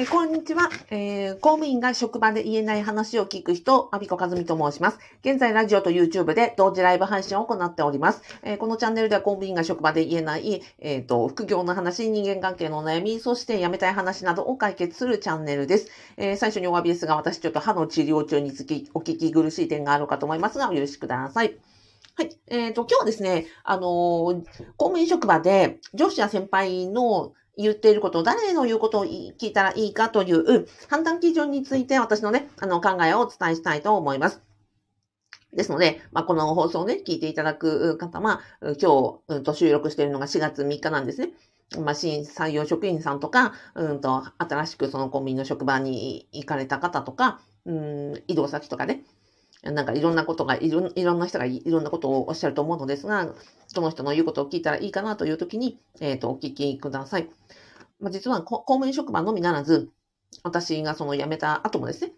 えこんにちは、えー公務員が職場で言えない話を聞く人、アビコカズミと申します。現在、ラジオと YouTube で同時ライブ配信を行っております。えーこのチャンネルでは公務員が職場で言えない、えっ、と、副業の話、人間関係の悩み、そして辞めたい話などを解決するチャンネルです。え最初にお詫びですが、私ちょっと歯の治療中につきお聞き苦しい点があるかと思いますが、お許しください。はい。えっ、と、今日はですね、あの公務員職場で上司や先輩の言っていること、誰の言うことを聞いたらいいかという判断基準について私のね、あの考えをお伝えしたいと思います。ですので、まあ、この放送をね、聞いていただく方は、今日、うんと収録しているのが4月3日なんですね。まあ、新採用職員さんとか、うんと、新しくその公務員の職場に行かれた方とか、うん、移動先とかね、なんかいろんなことが、いろんいろんな人がいろんなことをおっしゃると思うのですが、その人の言うことを聞いたらいいかなというときに、えっ、と、お聞きください。まあ、実は公務員職場のみならず、私がその辞めた後もですね、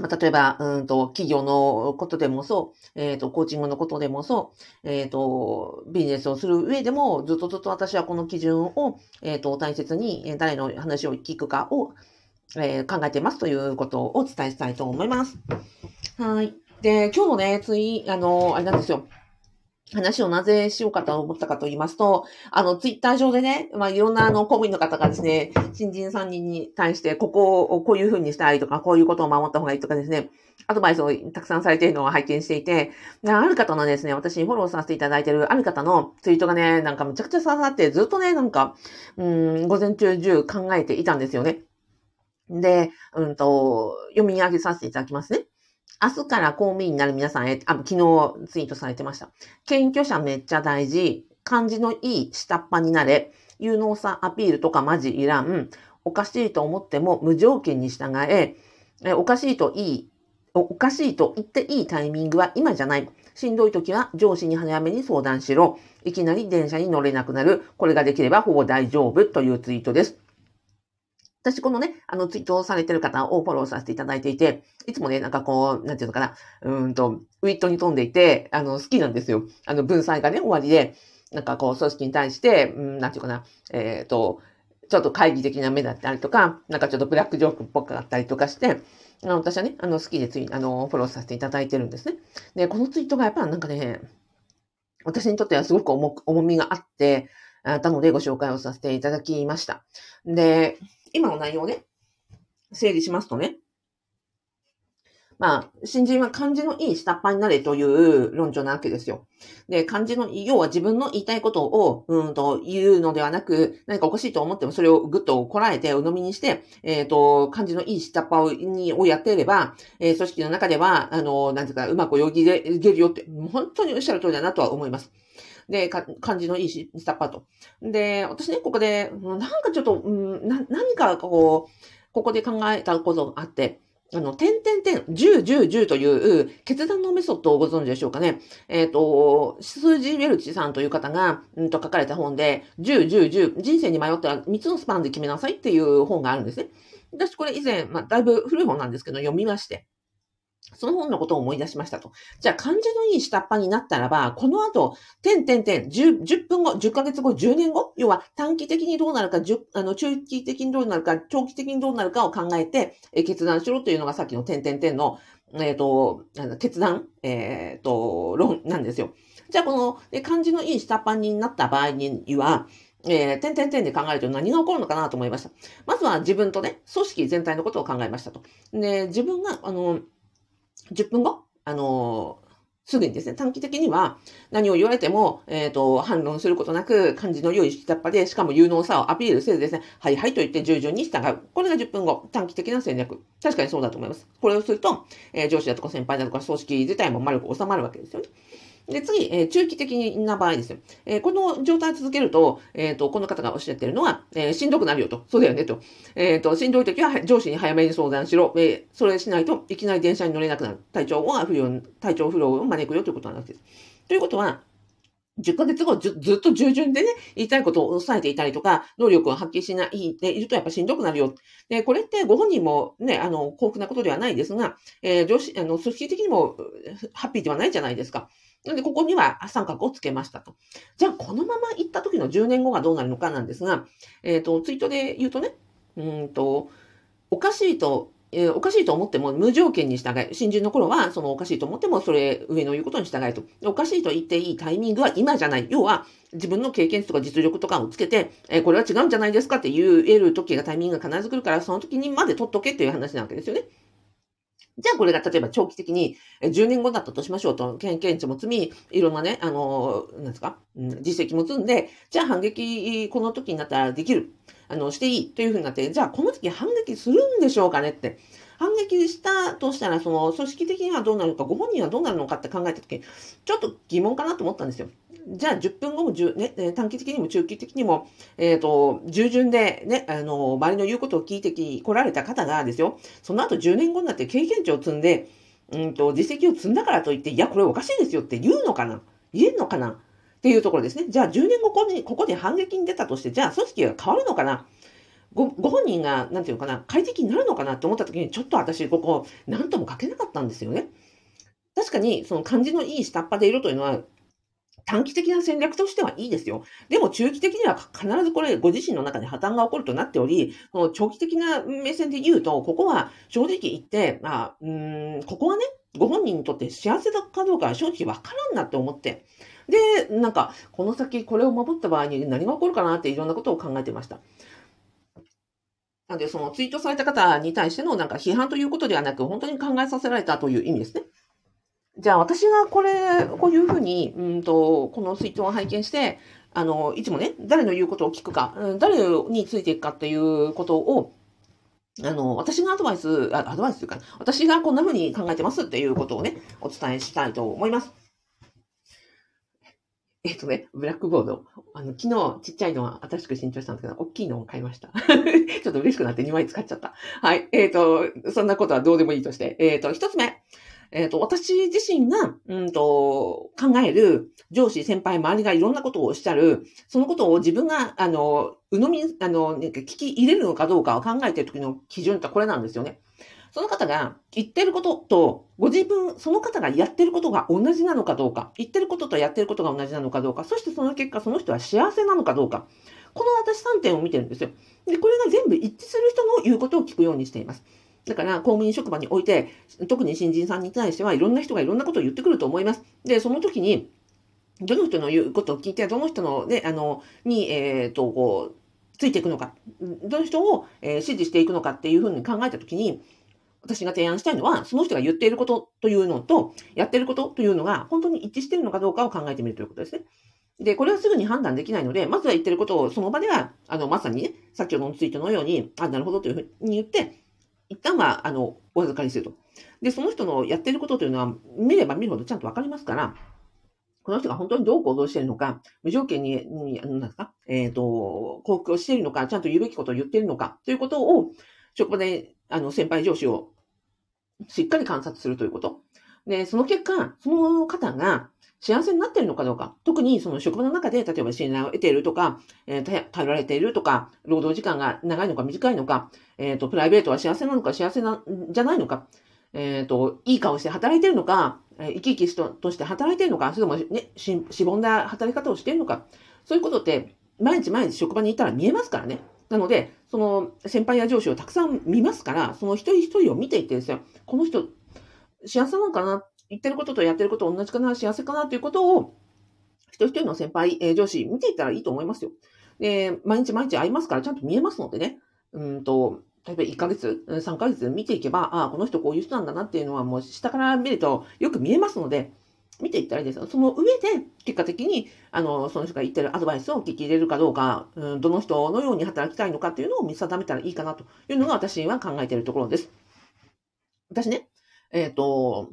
まあ、例えば、うんと、企業のことでもそう、えっ、と、コーチングのことでもそう、えっ、と、ビジネスをする上でも、ずっとずっと私はこの基準を、えっ、と、大切に、誰の話を聞くかを、えー考えていますということをお伝えしたいと思います。はい。で、今日のね、つい、あの、あれなんですよ。話をなぜしようかと思ったかと言いますと、あの、ツイッター上でね、まあ、いろんなあの、公務員の方がですね、新人3人に対して、ここをこういうふうにしたいとか、こういうことを守った方がいいとかですね、アドバイスをたくさんされているのを拝見していて、ある方のですね、私にフォローさせていただいているある方のツイートがね、なんかむちゃくちゃ刺さって、ずっとね、なんか、うん、午前中中考えていたんですよね。で、うんと、読み上げさせていただきますね。明日から公務員になる皆さんへ、あ、昨日ツイートされてました。謙虚さめっちゃ大事。感じのいい下っ端になれ。有能さアピールとかマジいらん。おかしいと思っても無条件に従え。えおかしいといい、おおかしいと言っていいタイミングは今じゃない。しんどい時は上司に早めに相談しろ。いきなり電車に乗れなくなる。これができればほぼ大丈夫というツイートです。私、このね、あの、ツイートをされてる方をフォローさせていただいていて、いつもね、なんかこう、なんていうのかな、うんと、ウィットに飛んでいて、あの、好きなんですよ。あの、文才がね、終わりで、なんかこう、組織に対して、うん、なんていうかな、えっ、と、ちょっと会議的な目だったりとか、なんかちょっとブラックジョークっぽかったりとかして、あの私はね、あの、好きでつい、あの、フォローさせていただいてるんですね。で、このツイートがやっぱなんかね、私にとってはすごく重重みがあって、たのでご紹介をさせていただきました。で、今の内容をね、整理しますとね、まあ、新人は漢字のいい下っ端になれという論調なわけですよ。で、漢字の、要は自分の言いたいことを、うんと言うのではなく、何かおかしいと思ってもそれをぐっとこらえて、鵜呑みにして、えっ、と、漢字のいい下っ端をやっていれば、えー組織の中では、あの、なんていうか、うまく泳ぎれるよって、本当におっしゃる通りだなとは思います。で、か漢字のいいし下っ端と。で、私ね、ここで、なんかちょっと、うん、な何かこう、ここで考えたことがあって、あの、点々点、10、10、10という決断のメソッドをご存知でしょうかね。えっ、と、数字ウェルチさんという方が、うんと書かれた本で、10、10、10、人生に迷ったら3つのスパンで決めなさいっていう本があるんですね。私これ以前、まあ、だいぶ古い本なんですけど、読みまして。その本のことを思い出しましたと。じゃあ、漢字のいい下っ端になったらば、この後、点点点、10、分後、10ヶ月後、10年後要は短期的にどうなるか、あの中期的にどうなるか、長期的にどうなるかを考えて、え決断しろというのがさっきの点点点の、えっ、と、決断、えっ、と、論なんですよ。じゃあ、この、え漢字のいい下っ端になった場合には、えー、点々点で考えると何が起こるのかなと思いました。まずは自分とね、組織全体のことを考えましたと。で、自分が、あの、10分後、あのすぐにですね、短期的には何を言われても、えっ、と、反論することなく、漢字の良い下っ端で、しかも有能さをアピールせずですね、はいはいと言って従順に従う。これが10分後、短期的な戦略。確かにそうだと思います。これをすると、えー上司だとか先輩だとか組織自体も丸く収まるわけですよね。で、次、えー中期的な場合ですよ。えーこの状態を続けると、えっ、と、この方がおっしゃってるのは、えしんどくなるよと。そうだよねと。えっ、と、しんどい時は上司に早めに相談しろ。えそれしないといきなり電車に乗れなくなる。体調は不良、体調不良を招くよということなんです。ということは、10ヶ月後ずずっと従順でね、言いたいことを抑えていたりとか、能力を発揮しないでいるとやっぱしんどくなるよ。で、これってご本人もね、あの、幸福なことではないですが、えー上司、あの、組織的にもハッピーではないじゃないですか。なので、ここには三角をつけましたと。じゃあ、このまま行った時の10年後がどうなるのかなんですが、えっ、と、ツイートで言うとね、うんと、おかしいと、えー、おかしいと思っても無条件に従い、新人の頃はそのおかしいと思ってもそれ上の言うことに従えと。おかしいと言っていいタイミングは今じゃない。要は自分の経験値とか実力とかをつけて、えー、これは違うんじゃないですかって言える時がタイミングが必ず来るから、その時にまで取っとけっていう話なわけですよね。じゃあこれが例えば長期的に10年後だったとしましょうと、経験値も積み、いろんなね、あの、なんですか、実績も積んで、じゃあ反撃この時になったらできる、あの、していいというふうになって、じゃあこの時反撃するんでしょうかねって。反撃したとしたら、その組織的にはどうなるのか、ご本人はどうなるのかって考えた時に、ちょっと疑問かなと思ったんですよ。じゃあ10分後もね、短期的にも中期的にも、えっ、ー、と、従順でね、あの、周りの言うことを聞いてき、来られた方がですよ、その後10年後になって経験値を積んで、うんと、実績を積んだからといって、いや、これおかしいですよって言うのかな？言えんのかな？っていうところですね。じゃあ10年後ここに、ここで反撃に出たとして、じゃあ組織が変わるのかな？ごご本人が、なんていうかな、快適になるのかな？って思った時に、ちょっと私、ここ、なんとも書けなかったんですよね。確かに、その感じのいい下っ端でいるというのは、短期的な戦略としてはいいですよ。でも中期的には必ずこれご自身の中で破綻が起こるとなっており、その長期的な目線で言うと、ここは正直言って、まあ、うん、ここはね、ご本人にとって幸せだかどうか正直わからんなって思って。で、なんか、この先これを守った場合に何が起こるかなっていろんなことを考えてました。なんで、そのツイートされた方に対してのなんか批判ということではなく、本当に考えさせられたという意味ですね。じゃあ私がこれ、こういうふうに、うんと、このツイートを拝見して、あの、いつもね、誰の言うことを聞くか、誰についていくかっていうことを、あの、私がアドバイス、アドバイスというか、私がこんなふうに考えてますっていうことをね、お伝えしたいと思います。えっとね、ブラックボード。あの、昨日ちっちゃいのは新しく新調したんですけど、大きいのを買いました。ちょっと嬉しくなって2枚使っちゃった。はい。えっ、ー、と、そんなことはどうでもいいとして。えっ、ー、と、一つ目。えっ、ー、と、私自身が、うんと、考える上司、先輩、周りがいろんなことをおっしゃる、そのことを自分が、あの、鵜呑み、あの、聞き入れるのかどうかを考えている時の基準ってこれなんですよね。その方が言ってることと、ご自分、その方がやってることが同じなのかどうか、言ってることとやってることが同じなのかどうか、そしてその結果、その人は幸せなのかどうか、この私3点を見てるんですよ。で、これが全部一致する人の言うことを聞くようにしています。だから、公務員職場において、特に新人さんに対してはいろんな人がいろんなことを言ってくると思います。で、その時に、どの人の言うことを聞いて、どの人のね、あの、に、えっ、ー、と、こう、ついていくのか、どの人を、えー、支持していくのかっていうふうに考えたときに、私が提案したいのは、その人が言っていることというのと、やっていることというのが本当に一致しているのかどうかを考えてみるということですね。で、これはすぐに判断できないので、まずは言ってることをその場では、あの、まさにね、先ほどのツイートのように、あ、なるほどというふうに言って、一旦は、あの、お預かりすると。で、その人のやってることというのは、見れば見るほどちゃんとわかりますから、この人が本当にどう行動しているのか、無条件に、になんですか、えっ、ー、と、降伏をしているのか、ちゃんと言うべきことを言っているのか、ということを、職場で、あの、先輩上司をしっかり観察するということ。で、その結果、その方が幸せになってるのかどうか。特にその職場の中で、例えば信頼を得ているとか、えー、頼られているとか、労働時間が長いのか短いのか、えっ、ー、と、プライベートは幸せなのか幸せなんじゃないのか、えっ、ー、と、いい顔して働いてるのか、え生き生きとして働いてるのか、それともね、し、しぼんだ働き方をしてるのか、そういうことって、毎日毎日職場にいたら見えますからね。なので、その先輩や上司をたくさん見ますから、その一人一人を見ていってですよ、この人、幸せなのかな言ってることとやってること同じかな幸せかなということを、一人一人の先輩、え上司見ていったらいいと思いますよ。で、毎日毎日会いますからちゃんと見えますのでね。うんと、例えば1ヶ月、3ヶ月見ていけば、ああ、この人こういう人なんだなっていうのはもう下から見るとよく見えますので、見ていったらいいです。その上で、結果的に、あの、その人が言ってるアドバイスを聞き入れるかどうか、うん、どの人のように働きたいのかっていうのを見定めたらいいかなというのが私は考えているところです。私ね、えっ、ー、と、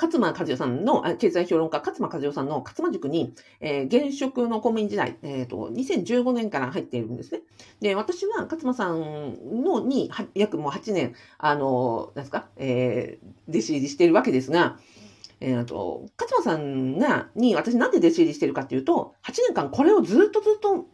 勝間和代さんの、経済評論家、勝間和代さんの勝間塾に、えー、現職の公務員時代、えっ、ー、と、2015年から入っているんですね。で、私は勝間さんのに、約もう8年、あの、なんですか、えー、弟子入りしているわけですが、えー、と、勝間さんが、に私なんで弟子入りしてるかっていうと、8年間これをずっとずっと、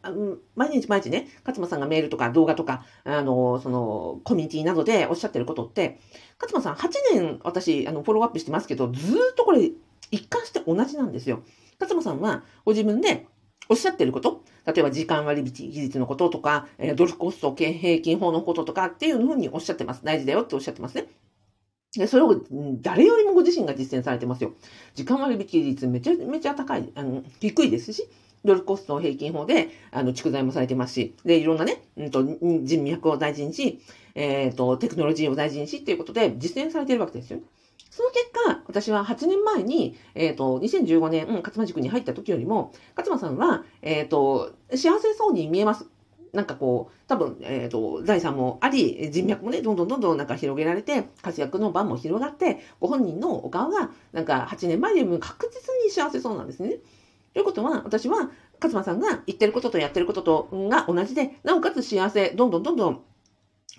毎日毎日ね、勝間さんがメールとか動画とか、あの、その、コミュニティなどでおっしゃってることって、勝間さん8年私、あの、フォローアップしてますけど、ずっとこれ一貫して同じなんですよ。勝間さんはご自分でおっしゃってること、例えば時間割引技術のこととか、えー、ドルコスト平均法のこととかっていうふうにおっしゃってます。大事だよっておっしゃってますね。で、それを誰よりもご自身が実践されてますよ。時間割引率めちゃめちゃ高い、あの、低いですし、ドルコスト平均法で、あの、蓄財もされてますし、で、いろんなね、うんと、人脈を大事にし、えっ、ー、と、テクノロジーを大事にしっていうことで実践されてるわけですよ。その結果、私は8年前に、えっ、ー、と、2015年、うん、勝間塾に入った時よりも、勝間さんは、えっ、ー、と、幸せそうに見えます。なんかこう、多分、えっ、ー、と、財産もあり、人脈もね、どんどんどんどんなんか広げられて、活躍の場も広がって、ご本人のお顔が、なんか8年前よりも確実に幸せそうなんですね。ということは、私は、勝間さんが言ってることとやってることとが同じで、なおかつ幸せ、どんどんどんどん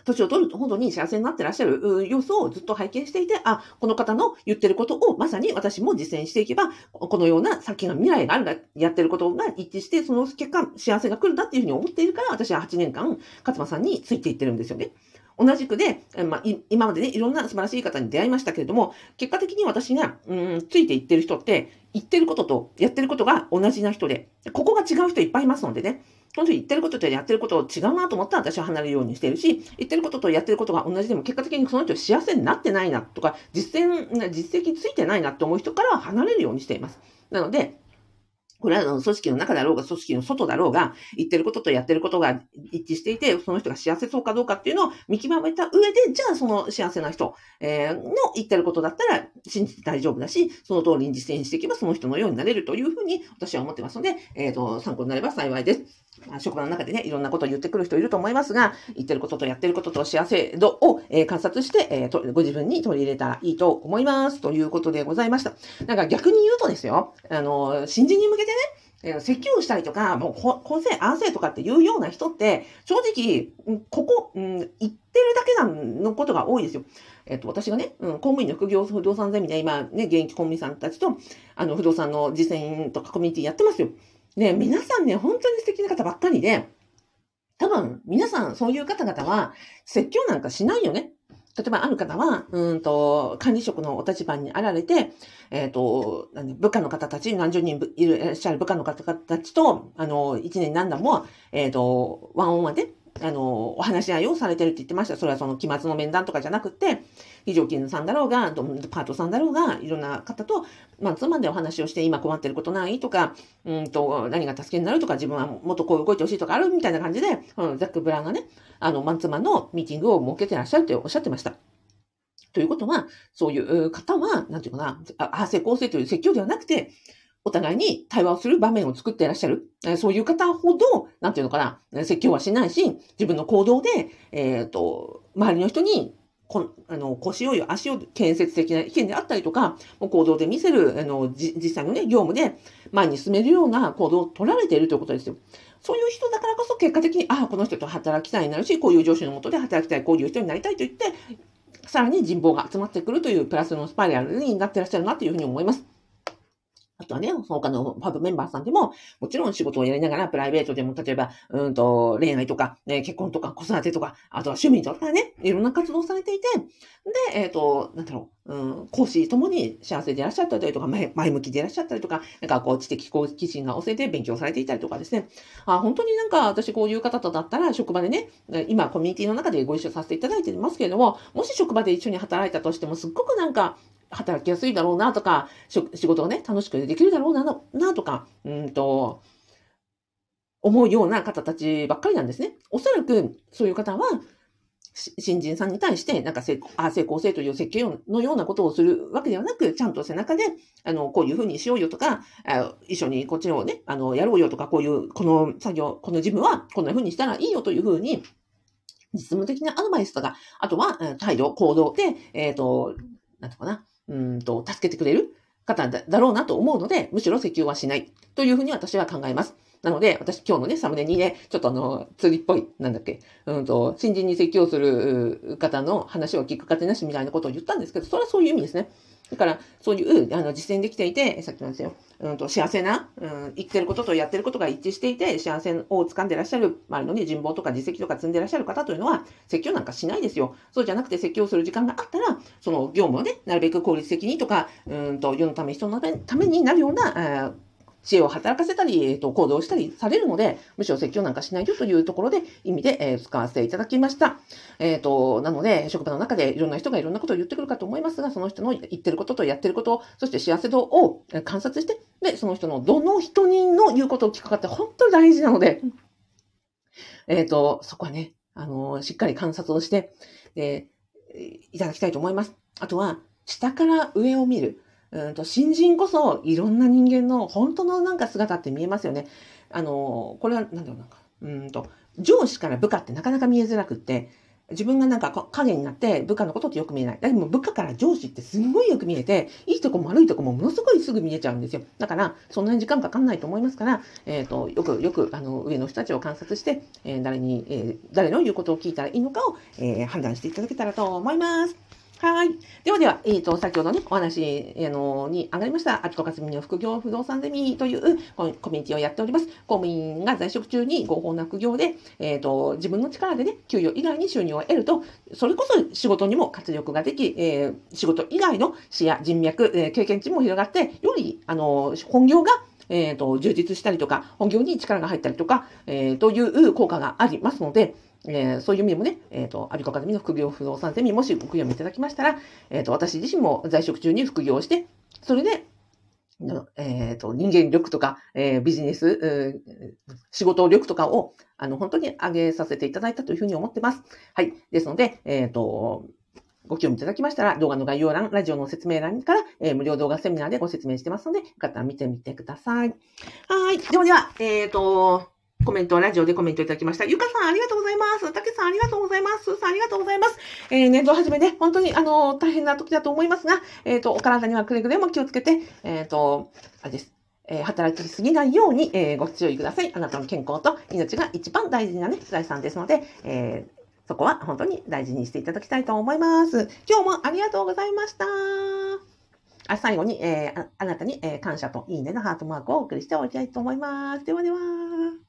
年を取るほどに幸せになってらっしゃる様子をずっと拝見していて、あ、この方の言ってることをまさに私も実践していけば、このような先が未来があるんだ、やってることが一致して、その結果幸せが来るんだっていうふうに思っているから、私は8年間、勝間さんについていってるんですよね。同じくで、まあ、今までね、いろんな素晴らしい方に出会いましたけれども、結果的に私が、うん、ついていってる人って、言ってることとやってることが同じな人で、ここが違う人いっぱいいますのでね、その時言ってることとやってること違うなと思ったら私は離れるようにしてるし、言ってることとやってることが同じでも結果的にその人幸せになってないなとか、実践、実績ついてないなって思う人からは離れるようにしています。なので、これは組織の中だろうが、組織の外だろうが、言ってることとやってることが一致していて、その人が幸せそうかどうかっていうのを見極めた上で、じゃあその幸せな人、えの言ってることだったら信じて大丈夫だし、その通りに実践していけばその人のようになれるというふうに私は思ってますので、えっ、ー、と、参考になれば幸いです。職場の中でね、いろんなことを言ってくる人いると思いますが、言ってることとやってることと幸せ度を、えー、観察して、えー、ご自分に取り入れたらいいと思います。ということでございました。なんか逆に言うとですよ、あの、新人に向けてね、え説教したりとか、もう、個性、安静とかっていうような人って、正直、ここ、うん、言ってるだけなのことが多いですよ。えっと、私がね、うん、公務員の副業不動産ゼミで今ね、現役公務員さんたちと、あの、不動産の実践とかコミュニティやってますよ。ね、皆さんね、本当に素敵な方ばっかりで、多分、皆さん、そういう方々は、説教なんかしないよね。例えば、ある方は、うんと、管理職のお立場にあられて、えっ、ー、と、部下の方たち、何十人いらっしゃる部下の方たちと、あの、一年何度も、えっ、ー、と、ワンオンワンで、あの、お話し合いをされてるって言ってました。それはその期末の面談とかじゃなくて、非常勤さんだろうが、パートさんだろうが、いろんな方と、まあ、つまんでお話をして、今困ってることないとか、うんと、何が助けになるとか、自分はもっとこう動いてほしいとかあるみたいな感じで、うん、ザック・ブランがね、あの、マンツーマンのミーティングを設けてらっしゃるっておっしゃってました。ということは、そういう方は、なんていうかな、あ、成功性という説教ではなくて、お互いに対話をする場面を作っていらっしゃる。そういう方ほど、なんていうのかな、説教はしないし、自分の行動で、えっ、ー、と、周りの人に、こあの、腰を足を建設的な意見であったりとか、もう行動で見せる、あの、実際のね、業務で前に進めるような行動を取られているということですよ。そういう人だからこそ結果的に、ああ、この人と働きたいになるし、こういう上司のもとで働きたい、こういう人になりたいと言って、さらに人望が集まってくるというプラスのスパイラルになってらっしゃるなというふうに思います。あとはね、他のパブメンバーさんでも、もちろん仕事をやりながら、プライベートでも、例えば、うんと、恋愛とか、ね、結婚とか、子育てとか、あとは趣味とかね、いろんな活動をされていて、で、えっ、ー、と、なんだろう、うん、講師ともに幸せでいらっしゃったりとか、前前向きでいらっしゃったりとか、なんかこう、知的好奇心が旺盛で勉強されていたりとかですね。あ、本当になんか私こういう方とだったら、職場でね、今コミュニティの中でご一緒させていただいてますけれども、もし職場で一緒に働いたとしても、すっごくなんか、働きやすいだろうなとか、仕事がね、楽しくできるだろうな、なとか、うんと、思うような方たちばっかりなんですね。おそらく、そういう方は、新人さんに対して、なんか成あ成功性という設計のようなことをするわけではなく、ちゃんと背中で、あの、こういうふうにしようよとか、あ一緒にこっちをね、あの、やろうよとか、こういう、この作業、この事務はこんなふうにしたらいいよというふうに、実務的なアドバイスとか、あとは、態度、行動で、えっ、ー、と、なんとかな、うんと、助けてくれる方だろうなと思うので、むしろ石油はしないというふうに私は考えます。なので、私今日のね、サムネにね、ちょっとあの、釣りっぽい、なんだっけ、うんと、新人に説教する方の話を聞く方なしみたいなことを言ったんですけど、それはそういう意味ですね。だから、そういう、あの、実践できていて、さっきなんですよ。うんと、幸せな、うん、言ってることとやってることが一致していて、幸せを掴んでらっしゃる、周りのね、人望とか実績とか積んでらっしゃる方というのは、説教なんかしないですよ。そうじゃなくて、説教する時間があったら、その業務をね、なるべく効率的にとか、うんと、世のため、人のためになるような、知恵を働かせたり、えっ、と、行動したりされるので、むしろ説教なんかしないよというところで、意味で、えー、使わせていただきました。えっ、と、なので、職場の中でいろんな人がいろんなことを言ってくるかと思いますが、その人の言ってることとやってること、そして幸せ度を観察して、で、その人のどの人にの言うことを聞くかって本当に大事なので、えっ、と、そこはね、あの、しっかり観察をして、えいただきたいと思います。あとは、下から上を見る。うんと新人こそいろんな人間の本当のなんか姿って見えますよね。あの、これはなんだろうなんか、うんと、上司から部下ってなかなか見えづらくって、自分がなんか影になって部下のことってよく見えない。でも部下から上司ってすごいよく見えて、いいとこも悪いとこもものすごいすぐ見えちゃうんですよ。だから、そんなに時間かかんないと思いますから、えっ、ー、と、よくよくあの上の人たちを観察して、えー、誰に、えー、誰の言うことを聞いたらいいのかを、え判断していただけたらと思います。はい。ではでは、えっ、ー、と、先ほどね、お話、あの、に上がりました、あきこかすみの副業不動産ゼミというコミュニティをやっております。公務員が在職中に合法な副業で、えっ、ー、と、自分の力でね、給与以外に収入を得ると、それこそ仕事にも活力ができ、えー、仕事以外の視野、人脈、えー、経験値も広がって、より、あの、本業がえっ、ー、と、充実したりとか、本業に力が入ったりとか、えー、という効果がありますので、えー、そういう意味もね、えっ、ー、と、アビコカゼミの副業不動産ゼミ、もしご読みいただきましたら、えっ、ー、と、私自身も在職中に副業して、それで、えっ、と、人間力とか、えビジネス、え仕事力とかを、あの、本当に上げさせていただいたというふうに思ってます。はい。ですので、えっ、と、ご興味いただきましたら、動画の概要欄、ラジオの説明欄から、えー、無料動画セミナーでご説明してますので、よかったら見てみてください。はい。ではでは、えっ、ー、と、コメント、ラジオでコメントいただきました。ゆかさん、ありがとうございます。たけさん、ありがとうございます。すーさん、ありがとうございます。えー、年度始めね、本当に、あの、大変な時だと思いますが、えっ、ー、と、お体にはくれぐれも気をつけて、えっ、ー、と、あれです。えー、働きすぎないように、えー、ご注意ください。あなたの健康と命が一番大事なね、財産ですので、えー、そこは本当に大事にしていただきたいと思います。今日もありがとうございました。あ最後に、えー、あなたに、えー、感謝といいねのハートマークをお送りしておきたいと思います。ではでは。